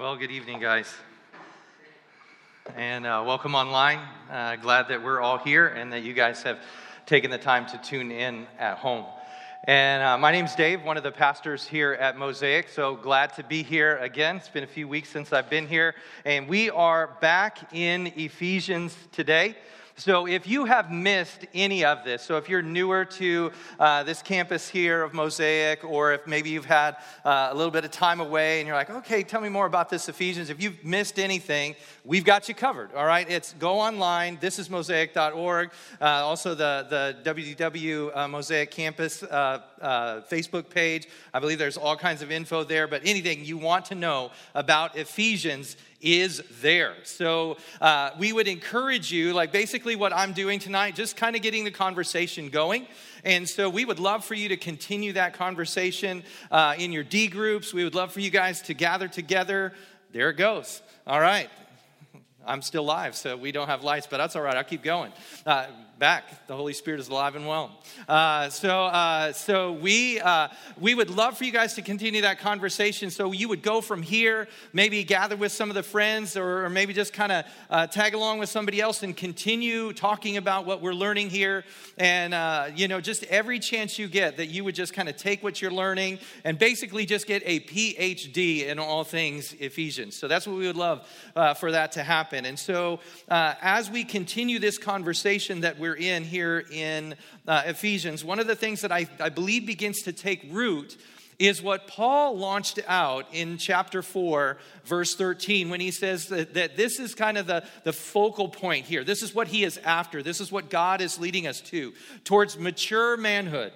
Well, good evening, guys. And uh, welcome online. Uh, glad that we're all here and that you guys have taken the time to tune in at home. And uh, my name's Dave, one of the pastors here at Mosaic. So glad to be here again. It's been a few weeks since I've been here. And we are back in Ephesians today. So, if you have missed any of this, so if you're newer to uh, this campus here of Mosaic, or if maybe you've had uh, a little bit of time away and you're like, okay, tell me more about this Ephesians. If you've missed anything, we've got you covered, all right? It's go online, this is mosaic.org, uh, also the, the WDW uh, Mosaic Campus uh, uh, Facebook page. I believe there's all kinds of info there, but anything you want to know about Ephesians, is there. So uh, we would encourage you, like basically what I'm doing tonight, just kind of getting the conversation going. And so we would love for you to continue that conversation uh, in your D groups. We would love for you guys to gather together. There it goes. All right. I'm still live, so we don't have lights, but that's all right. I'll keep going. Uh, back. The Holy Spirit is alive and well. Uh, so, uh, so we uh, we would love for you guys to continue that conversation. So you would go from here, maybe gather with some of the friends, or, or maybe just kind of uh, tag along with somebody else and continue talking about what we're learning here. And uh, you know, just every chance you get, that you would just kind of take what you're learning and basically just get a PhD in all things Ephesians. So that's what we would love uh, for that to happen. And so as we continue this conversation that we're we're in here in uh, Ephesians, one of the things that I, I believe begins to take root is what Paul launched out in chapter 4, verse 13, when he says that, that, this is kind of the, the focal point here. This is what he is after. This is what God is leading us to, towards mature manhood,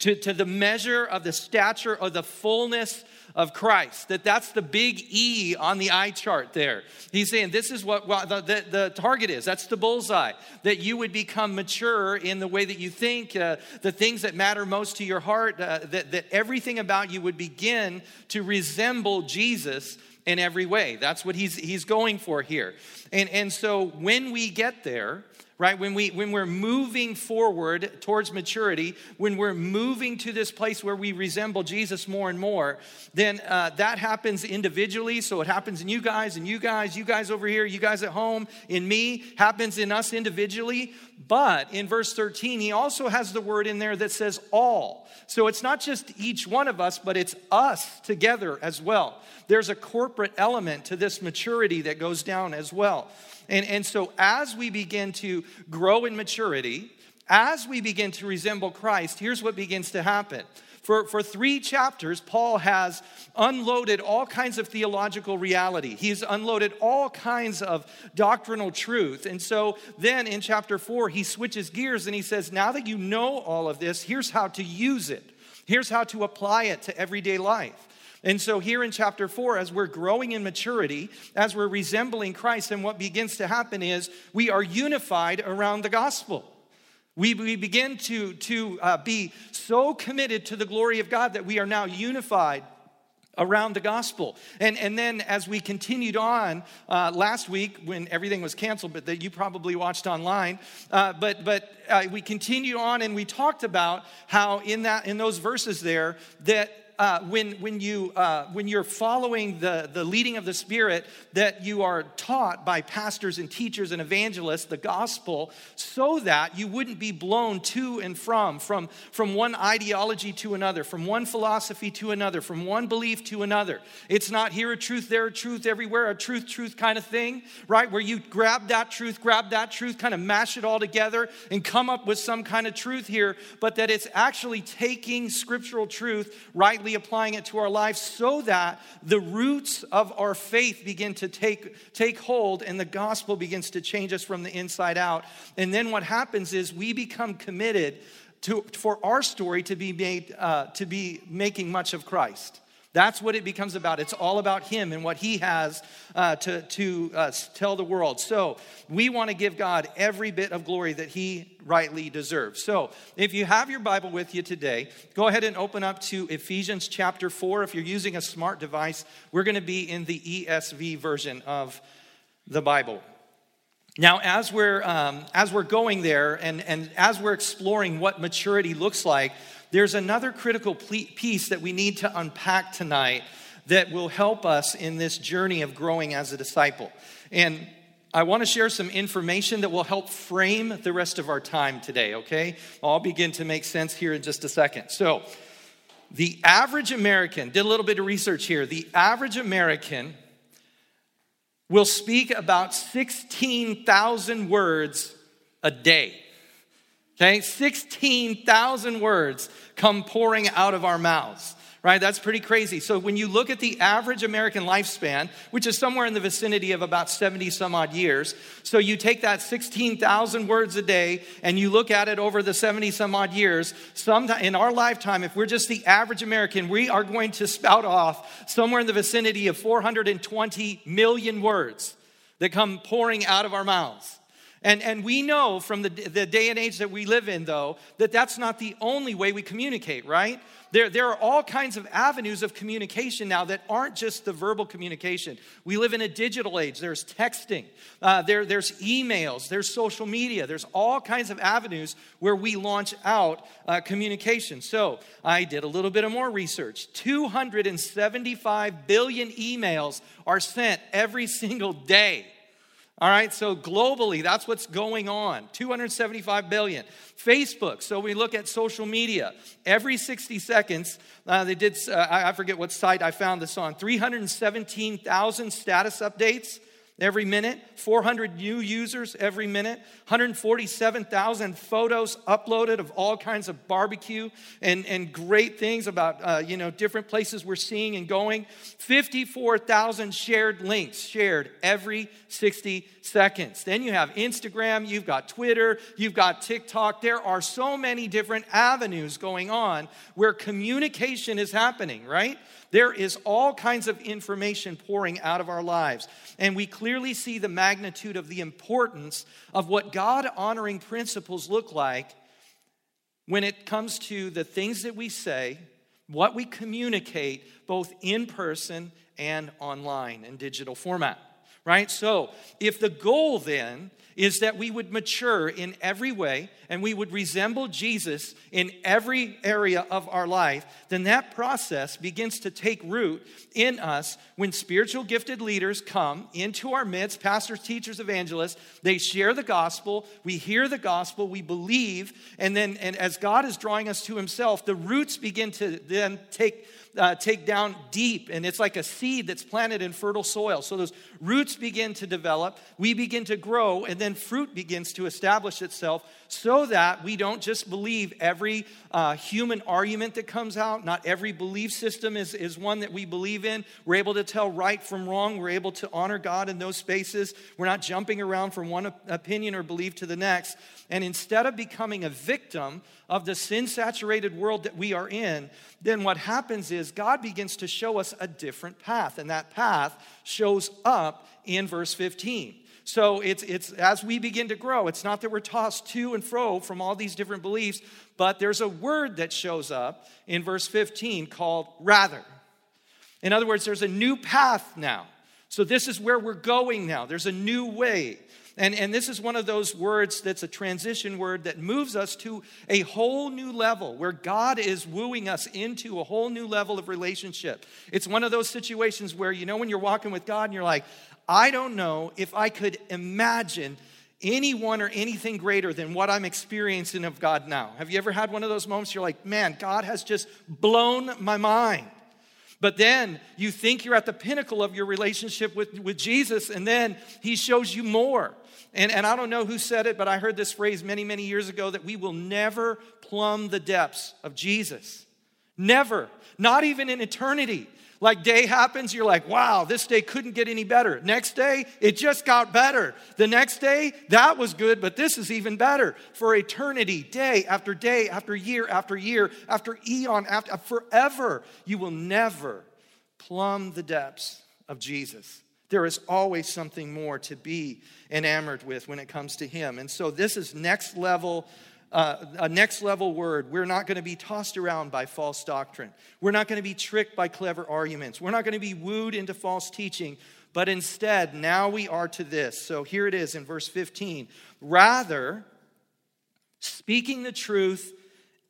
to, to the measure of the stature of the fullness of Christ. That that's the big E on the eye chart there. He's saying this is what the, the, the target is. That's the bullseye. That you would become mature in the way that you think, uh, the things that matter most to your heart, uh, that, that everything about you would begin to resemble Jesus in every way. That's what he's, he's going for here. And, and so when we get there, right when we when we're moving forward towards maturity when we're moving to this place where we resemble jesus more and more then uh, that happens individually so it happens in you guys and you guys you guys over here you guys at home in me happens in us individually but in verse 13 he also has the word in there that says all so it's not just each one of us but it's us together as well there's a corporate element to this maturity that goes down as well and, and so, as we begin to grow in maturity, as we begin to resemble Christ, here's what begins to happen. For, for three chapters, Paul has unloaded all kinds of theological reality. He's unloaded all kinds of doctrinal truth. And so then in chapter four, he switches gears and he says, Now that you know all of this, here's how to use it. Here's how to apply it to everyday life. And so, here in chapter four, as we're growing in maturity, as we're resembling Christ, and what begins to happen is we are unified around the gospel. We, we begin to, to uh, be so committed to the glory of God that we are now unified around the gospel. And, and then as we continued on uh, last week when everything was canceled, but that you probably watched online, uh, but, but uh, we continued on and we talked about how in, that, in those verses there that uh, when, when, you, uh, when you're following the, the leading of the Spirit, that you are taught by pastors and teachers and evangelists the gospel so that you wouldn't be blown to and from, from, from one ideology to another, from one philosophy to another, from one belief to another. It's not here a truth, there a truth, everywhere a truth, truth kind of thing, right? Where you grab that truth, grab that truth, kind of mash it all together and come up with some kind of truth here, but that it's actually taking scriptural truth, right? Rightly applying it to our lives so that the roots of our faith begin to take, take hold and the gospel begins to change us from the inside out. And then what happens is we become committed to, for our story to be made, uh, to be making much of Christ. That's what it becomes about. It's all about Him and what He has uh, to, to uh, tell the world. So we want to give God every bit of glory that He rightly deserves. So if you have your Bible with you today, go ahead and open up to Ephesians chapter 4. If you're using a smart device, we're going to be in the ESV version of the Bible. Now, as we're, um, as we're going there and, and as we're exploring what maturity looks like, there's another critical piece that we need to unpack tonight that will help us in this journey of growing as a disciple. And I want to share some information that will help frame the rest of our time today, okay? I'll begin to make sense here in just a second. So, the average American, did a little bit of research here, the average American will speak about 16,000 words a day. Okay, 16,000 words come pouring out of our mouths right? That's pretty crazy. So when you look at the average American lifespan, which is somewhere in the vicinity of about 70 some odd years, so you take that 16,000 words a day and you look at it over the 70 some odd years, sometime in our lifetime, if we're just the average American, we are going to spout off somewhere in the vicinity of 420 million words that come pouring out of our mouths. And, and we know from the, the day and age that we live in, though, that that's not the only way we communicate, right? There, there are all kinds of avenues of communication now that aren't just the verbal communication. We live in a digital age. There's texting, uh, there, there's emails, there's social media, there's all kinds of avenues where we launch out uh, communication. So I did a little bit of more research. 275 billion emails are sent every single day. All right, so globally, that's what's going on 275 billion. Facebook, so we look at social media. Every 60 seconds, uh, they did, uh, I forget what site I found this on, 317,000 status updates every minute, 400 new users every minute, 147,000 photos uploaded of all kinds of barbecue and, and great things about, uh, you know, different places we're seeing and going, 54,000 shared links shared every 60 seconds. Then you have Instagram, you've got Twitter, you've got TikTok. There are so many different avenues going on where communication is happening, right? There is all kinds of information pouring out of our lives. And we clearly see the magnitude of the importance of what God honoring principles look like when it comes to the things that we say, what we communicate, both in person and online in digital format right? So, if the goal then is that we would mature in every way and we would resemble Jesus in every area of our life, then that process begins to take root in us when spiritual gifted leaders come into our midst, pastors, teachers, evangelists, they share the gospel, we hear the gospel, we believe, and then and as God is drawing us to himself, the roots begin to then take uh, take down deep, and it's like a seed that's planted in fertile soil. So those roots begin to develop, we begin to grow, and then fruit begins to establish itself so that we don't just believe every uh, human argument that comes out. Not every belief system is, is one that we believe in. We're able to tell right from wrong. We're able to honor God in those spaces. We're not jumping around from one opinion or belief to the next. And instead of becoming a victim of the sin saturated world that we are in, then what happens is God begins to show us a different path. And that path shows up in verse 15. So it's, it's as we begin to grow, it's not that we're tossed to and fro from all these different beliefs, but there's a word that shows up in verse 15 called rather. In other words, there's a new path now. So this is where we're going now. There's a new way. And, and this is one of those words that's a transition word that moves us to a whole new level where God is wooing us into a whole new level of relationship. It's one of those situations where, you know, when you're walking with God and you're like, I don't know if I could imagine anyone or anything greater than what I'm experiencing of God now. Have you ever had one of those moments you're like, man, God has just blown my mind? But then you think you're at the pinnacle of your relationship with, with Jesus, and then he shows you more. And, and I don't know who said it, but I heard this phrase many, many years ago that we will never plumb the depths of Jesus. Never. Not even in eternity. Like day happens, you're like, wow, this day couldn't get any better. Next day, it just got better. The next day, that was good, but this is even better. For eternity, day after day, after year after year, after eon, after forever, you will never plumb the depths of Jesus. There is always something more to be enamored with when it comes to Him. And so, this is next level uh, a next level word. We're not going to be tossed around by false doctrine. We're not going to be tricked by clever arguments. We're not going to be wooed into false teaching. But instead, now we are to this. So here it is in verse 15. Rather, speaking the truth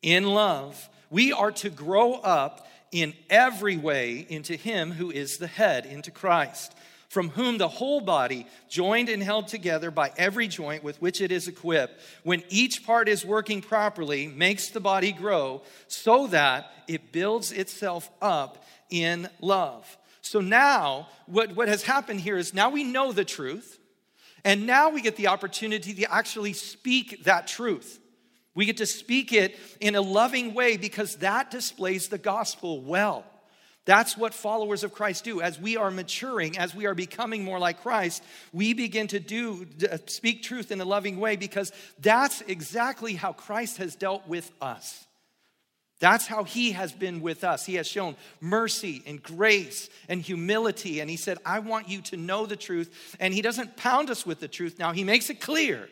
in love, we are to grow up in every way into him who is the head, into Christ, from whom the whole body, joined and held together by every joint with which it is equipped, when each part is working properly, makes the body grow so that it builds itself up in love. So now, what, what has happened here is now we know the truth, and now we get the opportunity to actually speak that truth. We get to speak it in a loving way because that displays the gospel well. That's what followers of Christ do. As we are maturing, as we are becoming more like Christ, we begin to do uh, speak truth in a loving way because that's exactly how Christ has dealt with us. That's how he has been with us. He has shown mercy and grace and humility. And he said, I want you to know the truth. And he doesn't pound us with the truth. Now, he makes it clear.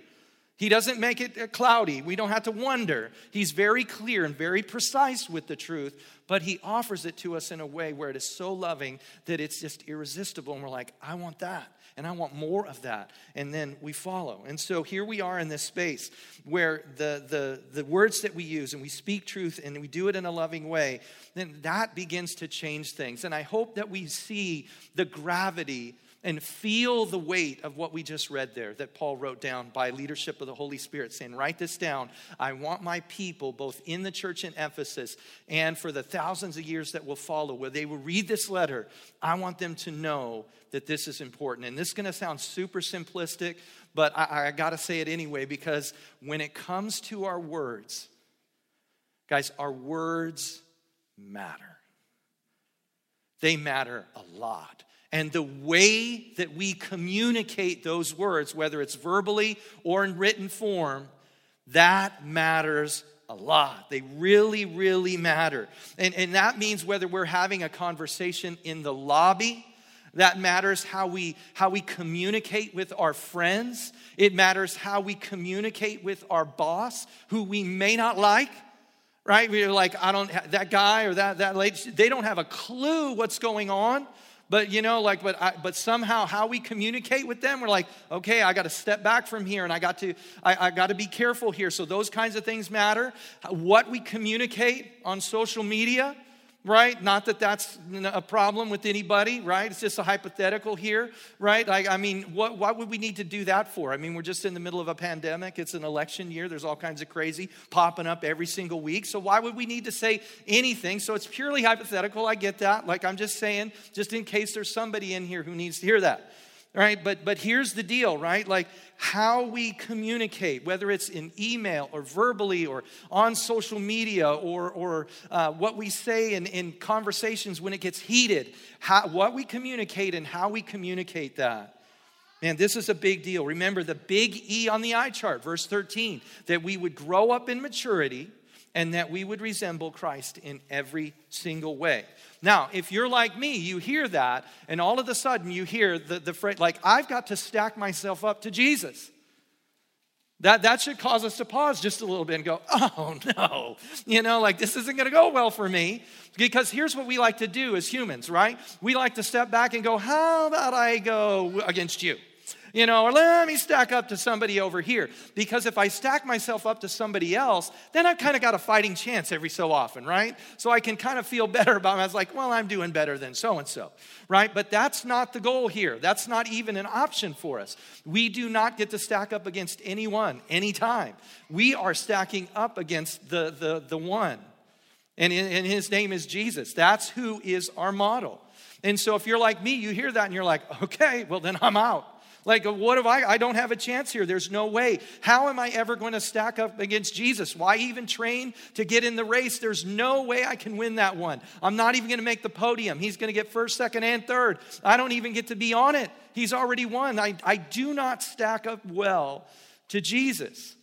He doesn't make it uh, cloudy. We don't have to wonder. He's very clear and very precise with the truth, but he offers it to us in a way where it is so loving that it's just irresistible. And we're like, I want that and I want more of that. And then we follow. And so here we are in this space where the, the, the words that we use and we speak truth and we do it in a loving way, then that begins to change things. And I hope that we see the gravity and feel the weight of what we just read there that Paul wrote down by leadership of the Holy Spirit, saying, Write this down. I want my people, both in the church in Ephesus and for the thousands of years that will follow, where they will read this letter, I want them to know that this is important. And this is going to sound super simplistic, but I, I got to say it anyway because when it comes to our words, guys, our words matter. They matter a lot. And the way that we communicate those words, whether it's verbally or in written form, that matters a lot. They really, really matter. And, and that means whether we're having a conversation in the lobby, that matters how we how we communicate with our friends it matters how we communicate with our boss who we may not like right we're like i don't that guy or that that lady they don't have a clue what's going on but you know like but I, but somehow how we communicate with them we're like okay i got to step back from here and i got to I, I got to be careful here. So those kinds of things matter. What we communicate on social media right? Not that that's a problem with anybody, right? It's just a hypothetical here, right? Like, I mean, what, what would we need to do that for? I mean, we're just in the middle of a pandemic. It's an election year. There's all kinds of crazy popping up every single week. So why would we need to say anything? So it's purely hypothetical. I get that. Like, I'm just saying, just in case there's somebody in here who needs to hear that right? But but here's the deal right? Like how we communicate whether it's in email or verbally or on social media or or uh, what we say in, in conversations when it gets heated how, what we communicate and how we communicate that. Man, this is a big deal. Remember the big E on the eye chart, verse 13, that we would grow up in maturity and that we would resemble Christ in every single way. Now, if you're like me, you hear that, and all of a sudden you hear the, the phrase, like, I've got to stack myself up to Jesus. That, that should cause us to pause just a little bit and go, oh no, you know, like this isn't gonna go well for me. Because here's what we like to do as humans, right? We like to step back and go, how about I go against you? You know, or let me stack up to somebody over here. Because if I stack myself up to somebody else, then I've kind of got a fighting chance every so often, right? So I can kind of feel better about it. I was like, well, I'm doing better than so and so, right? But that's not the goal here. That's not even an option for us. We do not get to stack up against anyone, anytime. We are stacking up against the, the, the one. And, and his name is Jesus. That's who is our model. And so if you're like me, you hear that and you're like, okay, well, then I'm out. Like, what if I, I don't have a chance here? There's no way. How am I ever going to stack up against Jesus? Why even train to get in the race? There's no way I can win that one. I'm not even going to make the podium. He's going to get first, second, and third. I don't even get to be on it. He's already won. I, I do not stack up well to Jesus.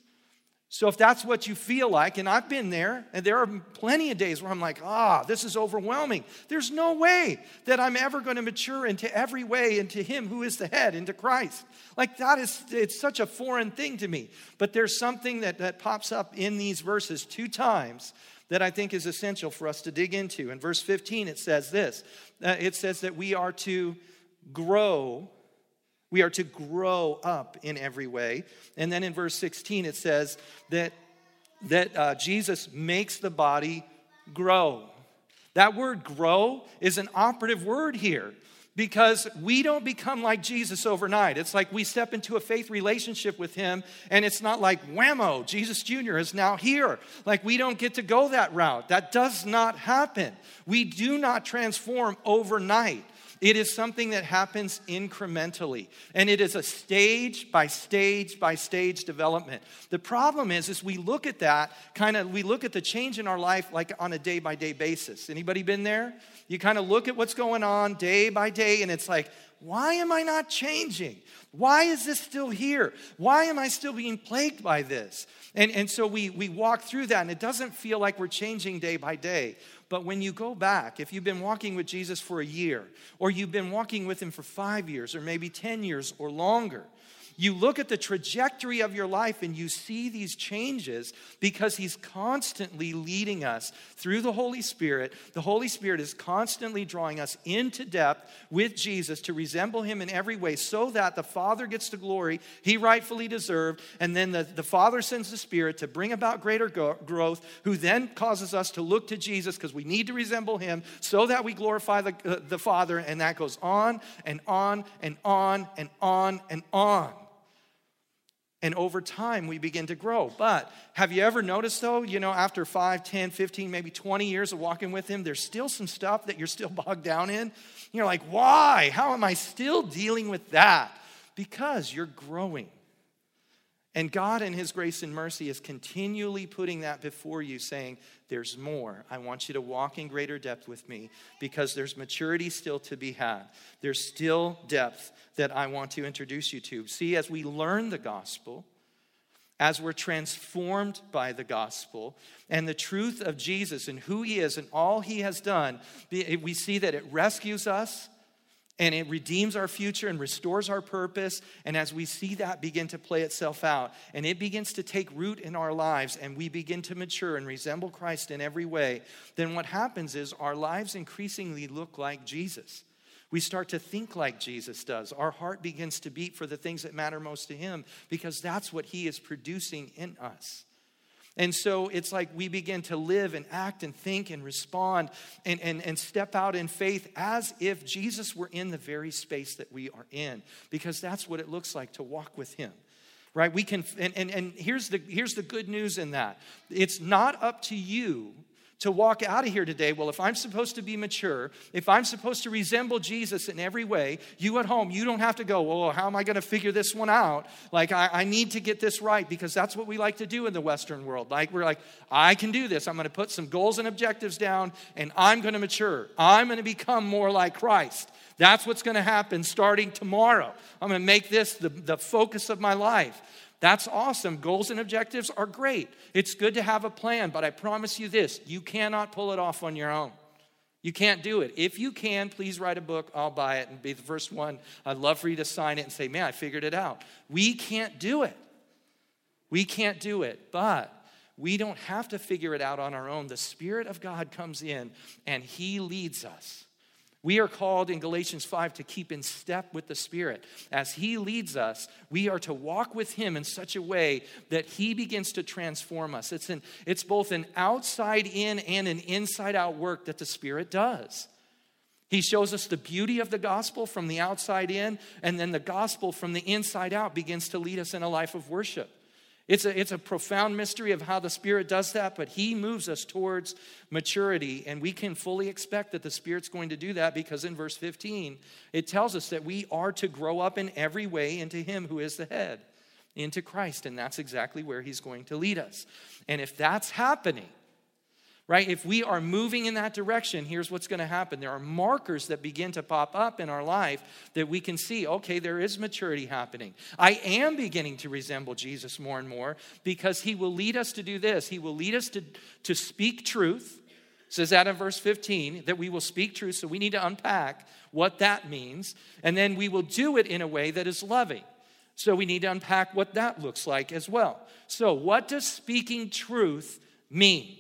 So if that's what you feel like, and I've been there, and there are plenty of days where I'm like, ah, this is overwhelming. There's no way that I'm ever going to mature into every way into Him who is the head, into Christ. Like that is, it's such a foreign thing to me. But there's something that, that pops up in these verses two times that I think is essential for us to dig into. In verse 15, it says this uh, it says that we are to grow we are to grow up in every way. And then in verse 16, it says that, that uh, Jesus makes the body grow. That word grow is an operative word here because we don't become like Jesus overnight. It's like we step into a faith relationship with Him, and it's not like whammo, Jesus Jr. is now here. Like we don't get to go that route. That does not happen. We do not transform overnight. It is something that happens incrementally, and it is a stage by stage by stage development. The problem is, is we look at that kind of, we look at the change in our life like on a day by day basis. Anybody been there? You kind of look at what's going on day by day, and it's like, why am I not changing? Why is this still here? Why am I still being plagued by this? And, and so we, we walk through that, and it doesn't feel like we're changing day by day. But when you go back, if you've been walking with Jesus for a year, or you've been walking with him for five years, or maybe 10 years or longer, you look at the trajectory of your life and you see these changes because He's constantly leading us through the Holy Spirit. The Holy Spirit is constantly drawing us into depth with Jesus to resemble Him in every way so that the Father gets the glory He rightfully deserved. And then the, the Father sends the Spirit to bring about greater go- growth, who then causes us to look to Jesus because we need to resemble Him so that we glorify the, uh, the Father. And that goes on and on and on and on and on. And over time, we begin to grow. But have you ever noticed, though, you know, after 5, 10, 15, maybe 20 years of walking with Him, there's still some stuff that you're still bogged down in? You're like, why? How am I still dealing with that? Because you're growing. And God, in His grace and mercy, is continually putting that before you, saying, There's more. I want you to walk in greater depth with me because there's maturity still to be had. There's still depth that I want to introduce you to. See, as we learn the gospel, as we're transformed by the gospel and the truth of Jesus and who He is and all He has done, we see that it rescues us and it redeems our future and restores our purpose. And as we see that begin to play itself out, and it begins to take root in our lives, and we begin to mature and resemble Christ in every way, then what happens is our lives increasingly look like Jesus. We start to think like Jesus does. Our heart begins to beat for the things that matter most to Him because that's what He is producing in us. And so it's like we begin to live and act and think and respond and, and, and step out in faith as if Jesus were in the very space that we are in, because that's what it looks like to walk with Him right? We can and, and, and here's the here's the good news in that. It's not up to you to walk out of here today, well, if I'm supposed to be mature, if I'm supposed to resemble Jesus in every way, you at home, you don't have to go, well, how am I going to figure this one out? Like, I, I, need to get this right because that's what we like to do in the Western world. Like, we're like, I can do this. I'm going to put some goals and objectives down and I'm going to mature. I'm going to become more like Christ. That's what's going to happen starting tomorrow. I'm going to make this the, the focus of my life. That's awesome. Goals and objectives are great. It's good to have a plan, but I promise you this you cannot pull it off on your own. You can't do it. If you can, please write a book. I'll buy it and be the first one. I'd love for you to sign it and say, man, I figured it out. We can't do it. We can't do it, but we don't have to figure it out on our own. The Spirit of God comes in and He leads us. We are called in Galatians 5 to keep in step with the Spirit. As He leads us, we are to walk with Him in such a way that He begins to transform us. It's, an, it's both an outside in and an inside out work that the Spirit does. He shows us the beauty of the gospel from the outside in, and then the gospel from the inside out begins to lead us in a life of worship. It's a, it's a profound mystery of how the Spirit does that, but He moves us towards maturity, and we can fully expect that the Spirit's going to do that because in verse 15, it tells us that we are to grow up in every way into Him who is the head, into Christ, and that's exactly where He's going to lead us. And if that's happening, right? If we are moving in that direction, here's what's going to happen. There are markers that begin to pop up in our life that we can see, okay, there is maturity happening. I am beginning to resemble Jesus more and more because he will lead us to do this. He will lead us to, to speak truth. It says that in verse 15 that we will speak truth. So we need to unpack what that means. And then we will do it in a way that is loving. So we need to unpack what that looks like as well. So, what does speaking truth mean?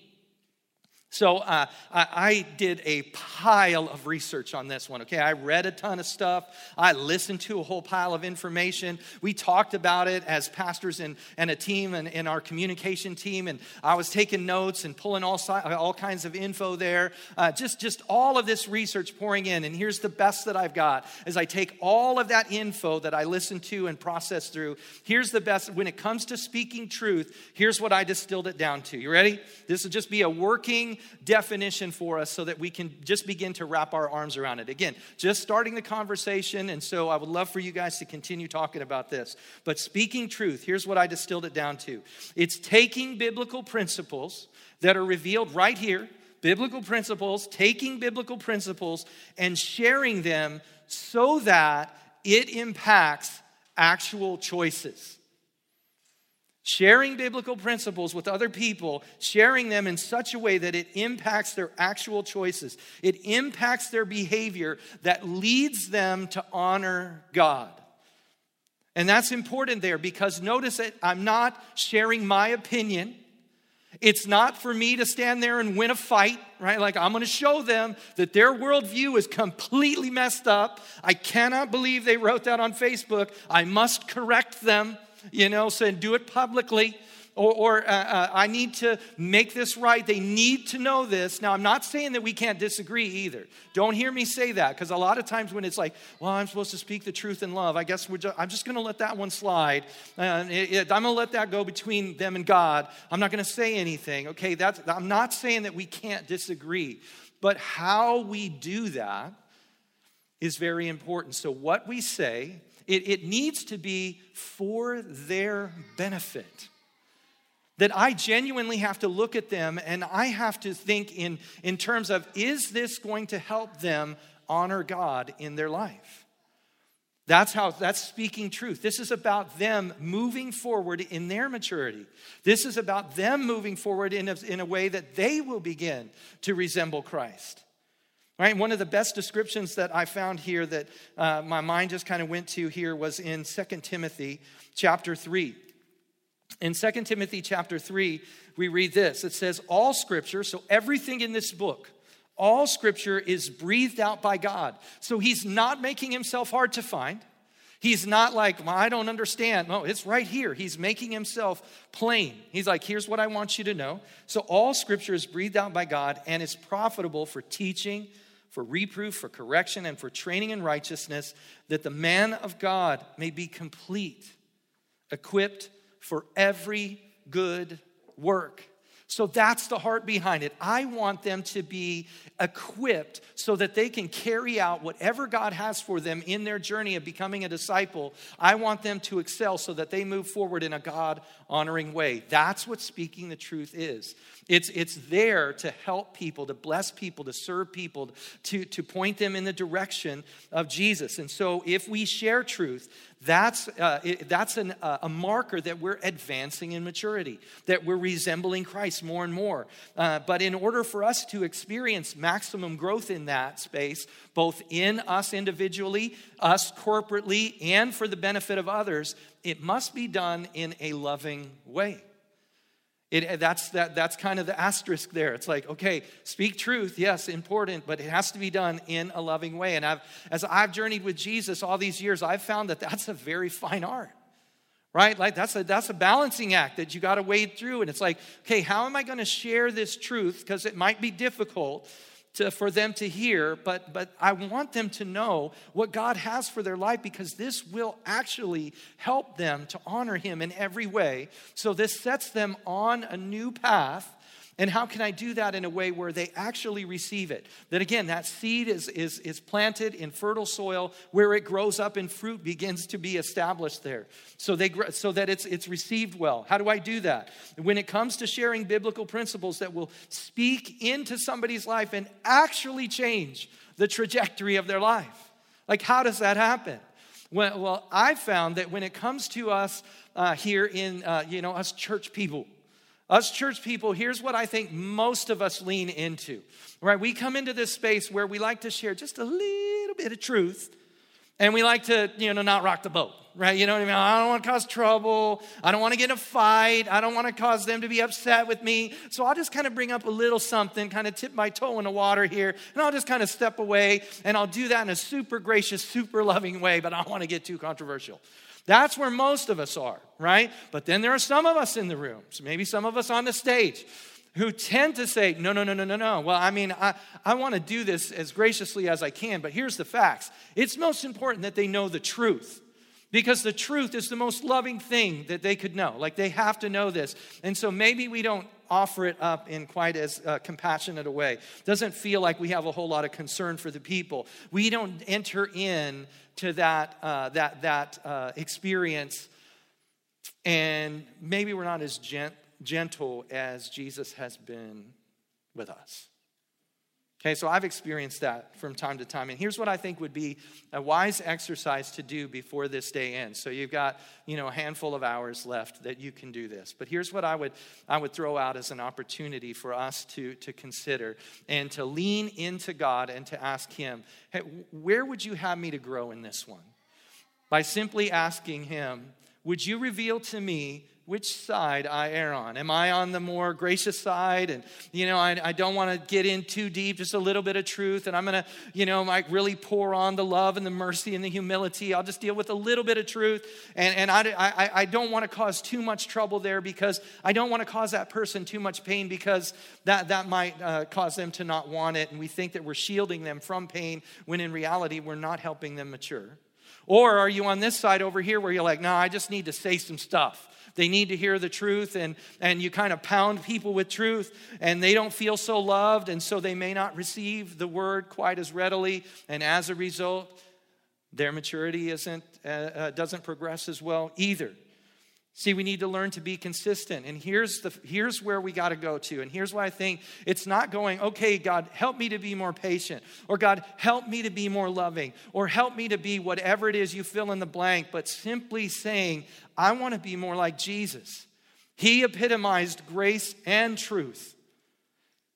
So uh, I, did a pile of research on this one. Okay, I read a ton of stuff. I listened to a whole pile of information. We talked about it as pastors and, and a team and in our communication team, and I was taking notes and pulling all all kinds of info there. Uh, just just all of this research pouring in. And here's the best that I've got: as I take all of that info that I listened to and processed through. Here's the best when it comes to speaking truth. Here's what I distilled it down to. You ready? This will just be a working definition for us so that we can just begin to wrap our arms around it. Again, just starting the conversation, and so I would love for you guys to continue talking about this. But speaking truth, here's what I distilled it down to it's taking biblical principles that are revealed right here, biblical principles, taking biblical principles and sharing them so that it impacts actual choices sharing biblical principles with other people, sharing them in such a way that it impacts their actual choices. It impacts their behavior that leads them to honor God. And that's important there because notice that I'm not sharing my opinion. It's not for me to stand there and win a fight, right? Like, I'm gonna show them that their worldview is completely messed up. I cannot believe they wrote that on Facebook. I must correct them you know, saying do it publicly. Or, or uh, uh, I need to make this right. They need to know this. Now, I'm not saying that we can't disagree either. Don't hear me say that because a lot of times when it's like, well, I'm supposed to speak the truth in love, I guess we're just, I'm just going to let that one slide. Uh, it, it, I'm going to let that go between them and God. I'm not going to say anything. Okay, that's, I'm not saying that we can't disagree, but how we do that is very important. So, what we say it, it needs to be for their benefit. That I genuinely have to look at them and I have to think in, in terms of is this going to help them honor God in their life? That's how that's speaking truth. This is about them moving forward in their maturity. This is about them moving forward in a, in a way that they will begin to resemble Christ. Right? One of the best descriptions that I found here that uh, my mind just kind of went to here was in 2 Timothy chapter 3. In 2 Timothy chapter 3, we read this it says, All scripture, so everything in this book, all scripture is breathed out by God. So he's not making himself hard to find. He's not like, well, I don't understand. No, it's right here. He's making himself plain. He's like, here's what I want you to know. So all scripture is breathed out by God and is profitable for teaching for reproof, for correction, and for training in righteousness, that the man of God may be complete, equipped for every good work. So that's the heart behind it. I want them to be equipped so that they can carry out whatever God has for them in their journey of becoming a disciple. I want them to excel so that they move forward in a God honoring way. That's what speaking the truth is. It's, it's there to help people, to bless people, to serve people, to, to point them in the direction of Jesus. And so if we share truth, that's, uh, it, that's an, uh, a marker that we're advancing in maturity, that we're resembling Christ more and more. Uh, but in order for us to experience maximum growth in that space, both in us individually, us corporately, and for the benefit of others, it must be done in a loving way. It, that's, that, that's kind of the asterisk there. It's like, okay, speak truth, yes, important, but it has to be done in a loving way. And I've, as I've journeyed with Jesus all these years, I've found that that's a very fine art, right? Like that's a, that's a balancing act that you got to wade through. And it's like, okay, how am I going to share this truth? Because it might be difficult to, for them to hear, but, but I want them to know what God has for their life because this will actually help them to honor Him in every way. So, this sets them on a new path and how can I do that in a way where they actually receive it? That again, that seed is, is, is planted in fertile soil where it grows up and fruit begins to be established there. So, they, so that it's, it's received well. How do I do that? When it comes to sharing biblical principles that will speak into somebody's life and actually change the trajectory of their life. Like, how does that happen? Well, well I've found that when it comes to us uh, here in, uh, you know, us church people, us church people, here's what I think most of us lean into. Right? We come into this space where we like to share just a little bit of truth and we like to, you know, not rock the boat. right? You know what I mean? I don't want to cause trouble. I don't want to get in a fight. I don't want to cause them to be upset with me. So I'll just kind of bring up a little something, kind of tip my toe in the water here, and I'll just kind of step away, and I'll do that in a super gracious, super loving way, but I don't want to get too controversial. That's where most of us are, right? But then there are some of us in the rooms, maybe some of us on the stage, who tend to say, no, no, no, no, no, no. Well, I mean, I, I want to do this as graciously as I can, but here's the facts. It's most important that they know the truth because the truth is the most loving thing that they could know. Like they have to know this. And so maybe we don't offer it up in quite as uh, compassionate a way. Doesn't feel like we have a whole lot of concern for the people. We don't enter in to that, uh, that, that uh, experience, and maybe we're not as gent- gentle as Jesus has been with us. Okay, so I've experienced that from time to time. And here's what I think would be a wise exercise to do before this day ends. So you've got, you know, a handful of hours left that you can do this. But here's what I would I would throw out as an opportunity for us to, to consider and to lean into God and to ask Him, hey, where would you have me to grow in this one? By simply asking Him, would you reveal to me which side I err on. Am I on the more gracious side? And, you know, I, I don't want to get in too deep, just a little bit of truth. And I'm going to, you know, like really pour on the love and the mercy and the humility. I'll just deal with a little bit of truth. And, and I, I, I don't want to cause too much trouble there because I don't want to cause that person too much pain because that, that might uh, cause them to not want it. And we think that we're shielding them from pain when in reality we're not helping them mature. Or are you on this side over here where you're like, no, I just need to say some stuff? They need to hear the truth, and, and you kind of pound people with truth, and they don't feel so loved, and so they may not receive the word quite as readily. And as a result, their maturity isn't, uh, uh, doesn't progress as well either. See, we need to learn to be consistent. And here's, the, here's where we got to go to. And here's why I think it's not going, okay, God, help me to be more patient, or God, help me to be more loving, or help me to be whatever it is you fill in the blank, but simply saying, I want to be more like Jesus. He epitomized grace and truth.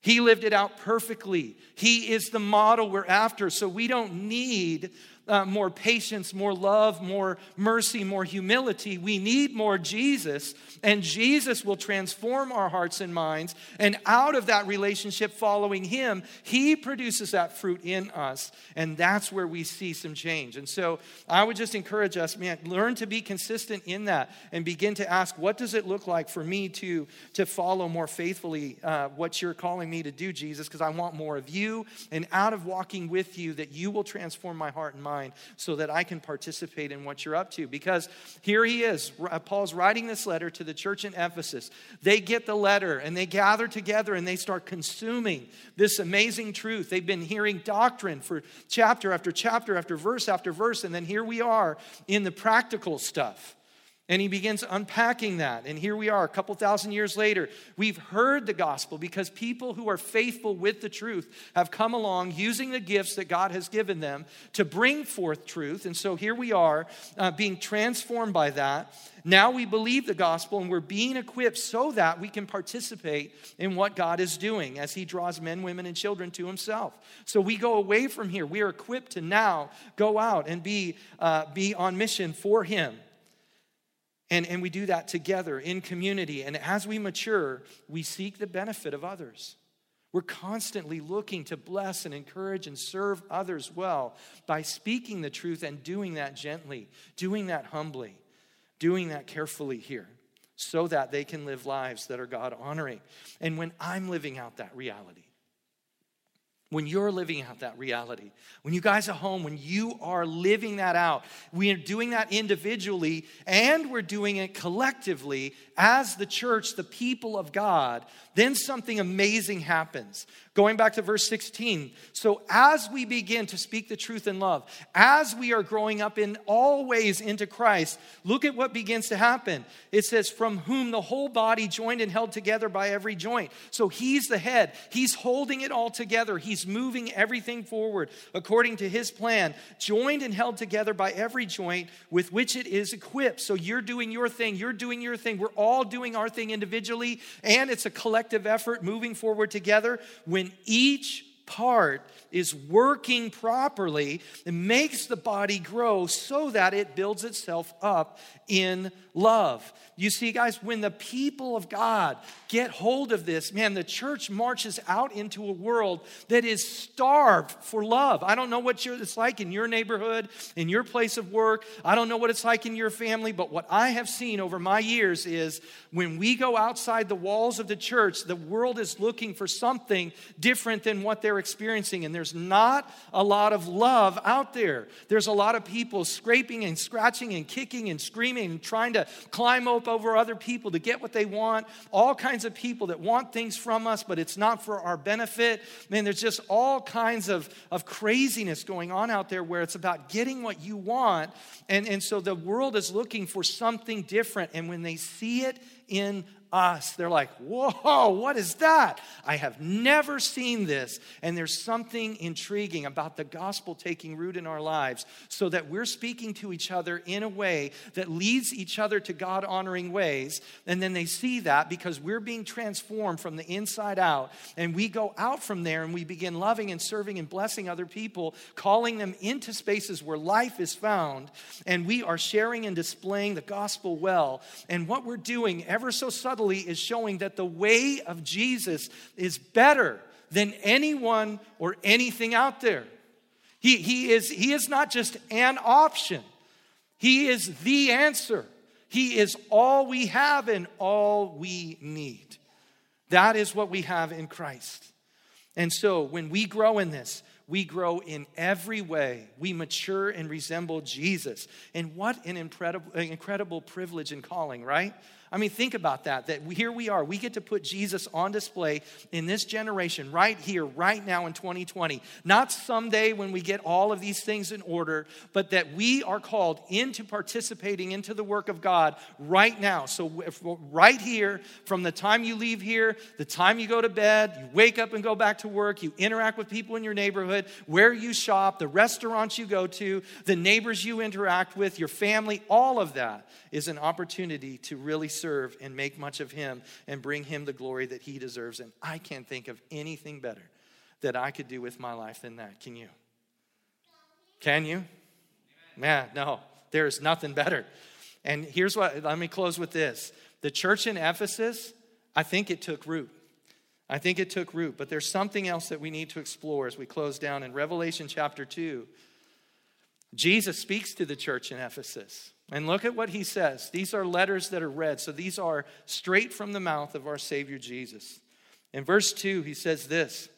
He lived it out perfectly. He is the model we're after. So we don't need uh, more patience, more love, more mercy, more humility. We need more Jesus, and Jesus will transform our hearts and minds. And out of that relationship, following Him, He produces that fruit in us, and that's where we see some change. And so I would just encourage us, man, learn to be consistent in that and begin to ask, what does it look like for me to, to follow more faithfully uh, what you're calling me to do, Jesus? Because I want more of you, and out of walking with you, that you will transform my heart and mind mind so that I can participate in what you're up to. Because here he is. Uh, Paul's writing this letter to the church in Ephesus. They get the letter and they gather together and they start consuming this amazing truth. They've been hearing doctrine for chapter after chapter after verse after verse. And then here we are in the practical stuff. And he begins unpacking that. And here we are, a couple thousand years later. We've heard the gospel because people who are faithful with the truth have come along using the gifts that God has given them to bring forth truth. And so here we are, uh, being transformed by that. Now we believe the gospel and we're being equipped so that we can participate in what God is doing as He draws men, women, and children to Himself. So we go away from here. We are equipped to now go out and be, uh, be on mission for Him. And, and we do that together in community. And as we mature, we seek the benefit of others. We're constantly looking to bless and encourage and serve others well by speaking the truth and doing that gently, doing that humbly, doing that carefully here so that they can live lives that are God honoring. And when I'm living out that reality, when you're living out that reality, when you guys are home, when you are living that out, we are doing that individually and we're doing it collectively as the church, the people of God, then something amazing happens. Going back to verse 16. So, as we begin to speak the truth in love, as we are growing up in all ways into Christ, look at what begins to happen. It says, From whom the whole body joined and held together by every joint. So, He's the head, He's holding it all together, He's moving everything forward according to His plan, joined and held together by every joint with which it is equipped. So, you're doing your thing, you're doing your thing. We're doing our thing individually, and it's a collective effort moving forward together. When each part is working properly and makes the body grow so that it builds itself up in love. You see, guys, when the people of God get hold of this, man, the church marches out into a world that is starved for love. I don't know what it's like in your neighborhood, in your place of work. I don't know what it's like in your family, but what I have seen over my years is when we go outside the walls of the church, the world is looking for something different than what they're experiencing. And there's not a lot of love out there. There's a lot of people scraping and scratching and kicking and screaming and trying to climb up over other people to get what they want. All kinds of people that want things from us, but it's not for our benefit. Man, there's just all kinds of, of craziness going on out there where it's about getting what you want. And, and so the world is looking for something different. And when they see it in us. They're like, whoa, what is that? I have never seen this. And there's something intriguing about the gospel taking root in our lives so that we're speaking to each other in a way that leads each other to God honoring ways. And then they see that because we're being transformed from the inside out. And we go out from there and we begin loving and serving and blessing other people, calling them into spaces where life is found. And we are sharing and displaying the gospel well. And what we're doing ever so subtly is showing that the way of Jesus is better than anyone or anything out there. He, he, is, he is not just an option, He is the answer. He is all we have and all we need. That is what we have in Christ. And so when we grow in this, we grow in every way. We mature and resemble Jesus. And what an incredible, incredible privilege and calling, right? I mean, think about that. That here we are. We get to put Jesus on display in this generation, right here, right now in 2020. Not someday when we get all of these things in order, but that we are called into participating into the work of God right now. So, right here, from the time you leave here, the time you go to bed, you wake up and go back to work, you interact with people in your neighborhood, where you shop, the restaurants you go to, the neighbors you interact with, your family, all of that is an opportunity to really serve and make much of Him and bring Him the glory that He deserves. And I can't think of anything better that I could do with my life than that. Can you? Can you? Man, no, there is nothing better. And here's what, let me close with this. The church in Ephesus, I think it took root. I think it took root, but there's something else that we need to explore as we close down in Revelation chapter 2. Jesus speaks to the church in Ephesus. And look at what he says. These are letters that are read. So these are straight from the mouth of our Savior Jesus. In verse 2, he says this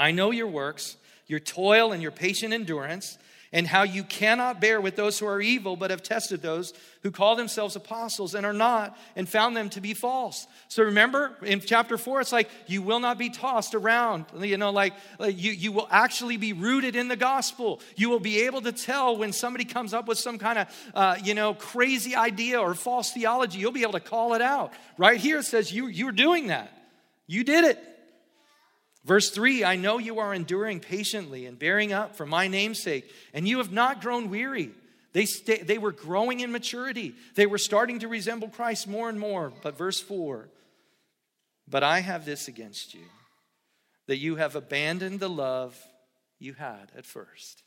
I know your works, your toil, and your patient endurance and how you cannot bear with those who are evil, but have tested those who call themselves apostles and are not, and found them to be false. So remember in chapter four, it's like you will not be tossed around. You know, like, like you, you will actually be rooted in the gospel. You will be able to tell when somebody comes up with some kind of, uh, you know, crazy idea or false theology, you'll be able to call it out. Right here it says you, you're doing that. You did it. Verse 3 I know you are enduring patiently and bearing up for my name's sake, and you have not grown weary. They, st- they were growing in maturity, they were starting to resemble Christ more and more. But verse 4 But I have this against you, that you have abandoned the love you had at first.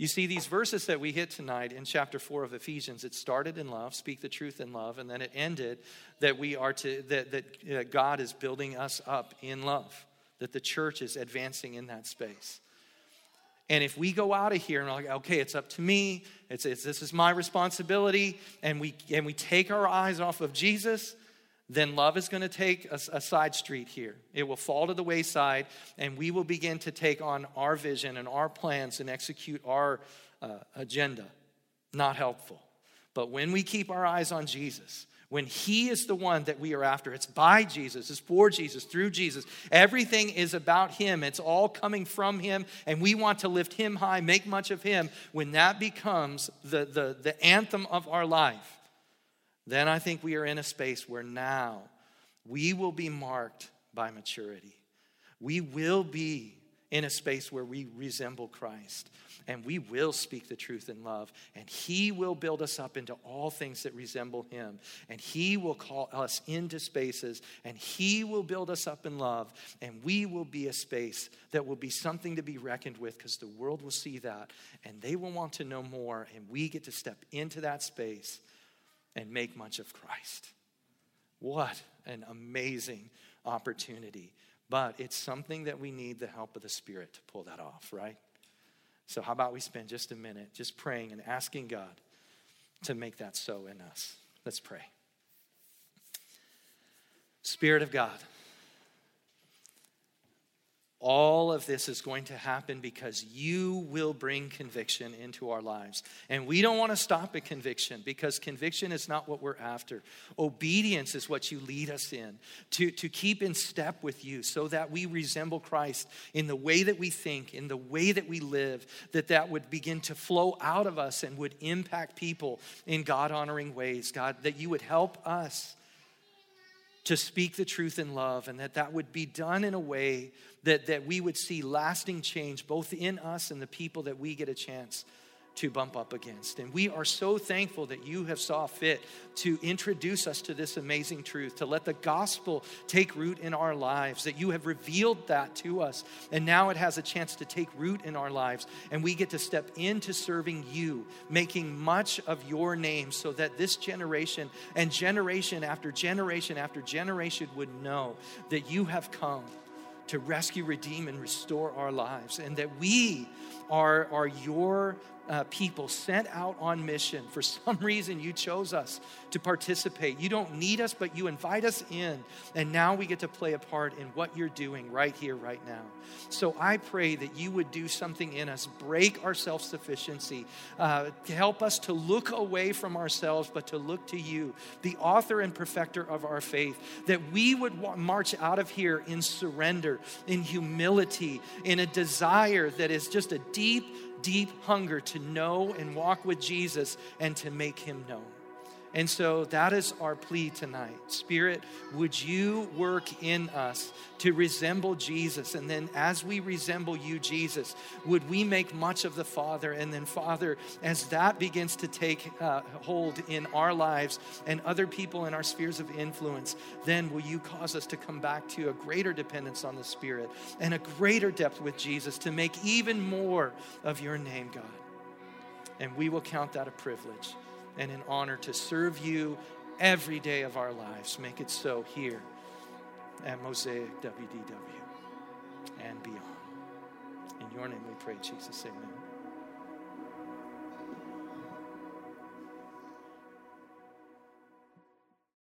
You see, these verses that we hit tonight in chapter 4 of Ephesians, it started in love, speak the truth in love, and then it ended that we are to, that, that uh, God is building us up in love, that the church is advancing in that space. And if we go out of here and we're like, okay, it's up to me, it's, it's, this is my responsibility, and we, and we take our eyes off of Jesus, then love is going to take a, a, side street here. It will fall to the wayside, and we will begin to take on our vision and our plans and execute our uh, agenda. Not helpful. But when we keep our eyes on Jesus, when He is the one that we are after, it's by Jesus, it's for Jesus, through Jesus. Everything is about Him, it's all coming from Him, and we want to lift Him high, make much of Him. When that becomes the, the, the anthem of our life, then I think we are in a space where now we will be marked by maturity. We will be in a space where we resemble Christ. And we will speak the truth in love. And He will build us up into all things that resemble Him. And He will call us into spaces. And He will build us up in love. And we will be a space that will be something to be reckoned with because the world will see that. And they will want to know more. And we get to step into that space and make much of Christ. What an amazing opportunity. But it's something that we need the help of the Spirit to pull that off, right? So, how about we spend just a minute just praying and asking God to make that so in us? Let's pray. Spirit of God, all of this is going to happen because you will bring conviction into our lives. And we don't want to stop at conviction because conviction is not what we're after. Obedience is what you lead us in to, to keep in step with you so that we resemble Christ in the way that we think, in the way that we live, that that would begin to flow out of us and would impact people in God honoring ways. God, that you would help us to speak the truth in love and that that would be done in a way that, that we would see lasting change both in us and the people that we get a chance to bump up against. And we are so thankful that you have saw fit to introduce us to this amazing truth, to let the gospel take root in our lives, that you have revealed that to us. And now it has a chance to take root in our lives. And we get to step into serving you, making much of your name so that this generation and generation after generation after generation would know that you have come to rescue, redeem, and restore our lives, and that we are, are your uh, people sent out on mission. For some reason, you chose us to participate. You don't need us, but you invite us in. And now we get to play a part in what you're doing right here, right now. So I pray that you would do something in us, break our self sufficiency, uh, help us to look away from ourselves, but to look to you, the author and perfecter of our faith, that we would march out of here in surrender, in humility, in a desire that is just a deep, deep hunger to know and walk with Jesus and to make him known. And so that is our plea tonight. Spirit, would you work in us to resemble Jesus? And then as we resemble you, Jesus, would we make much of the Father? And then, Father, as that begins to take uh, hold in our lives and other people in our spheres of influence, then will you cause us to come back to a greater dependence on the Spirit and a greater depth with Jesus to make even more of your name, God. And we will count that a privilege and an honor to serve you every day of our lives. Make it so here at Mosaic WDW and beyond. In your name we pray, Jesus. Amen.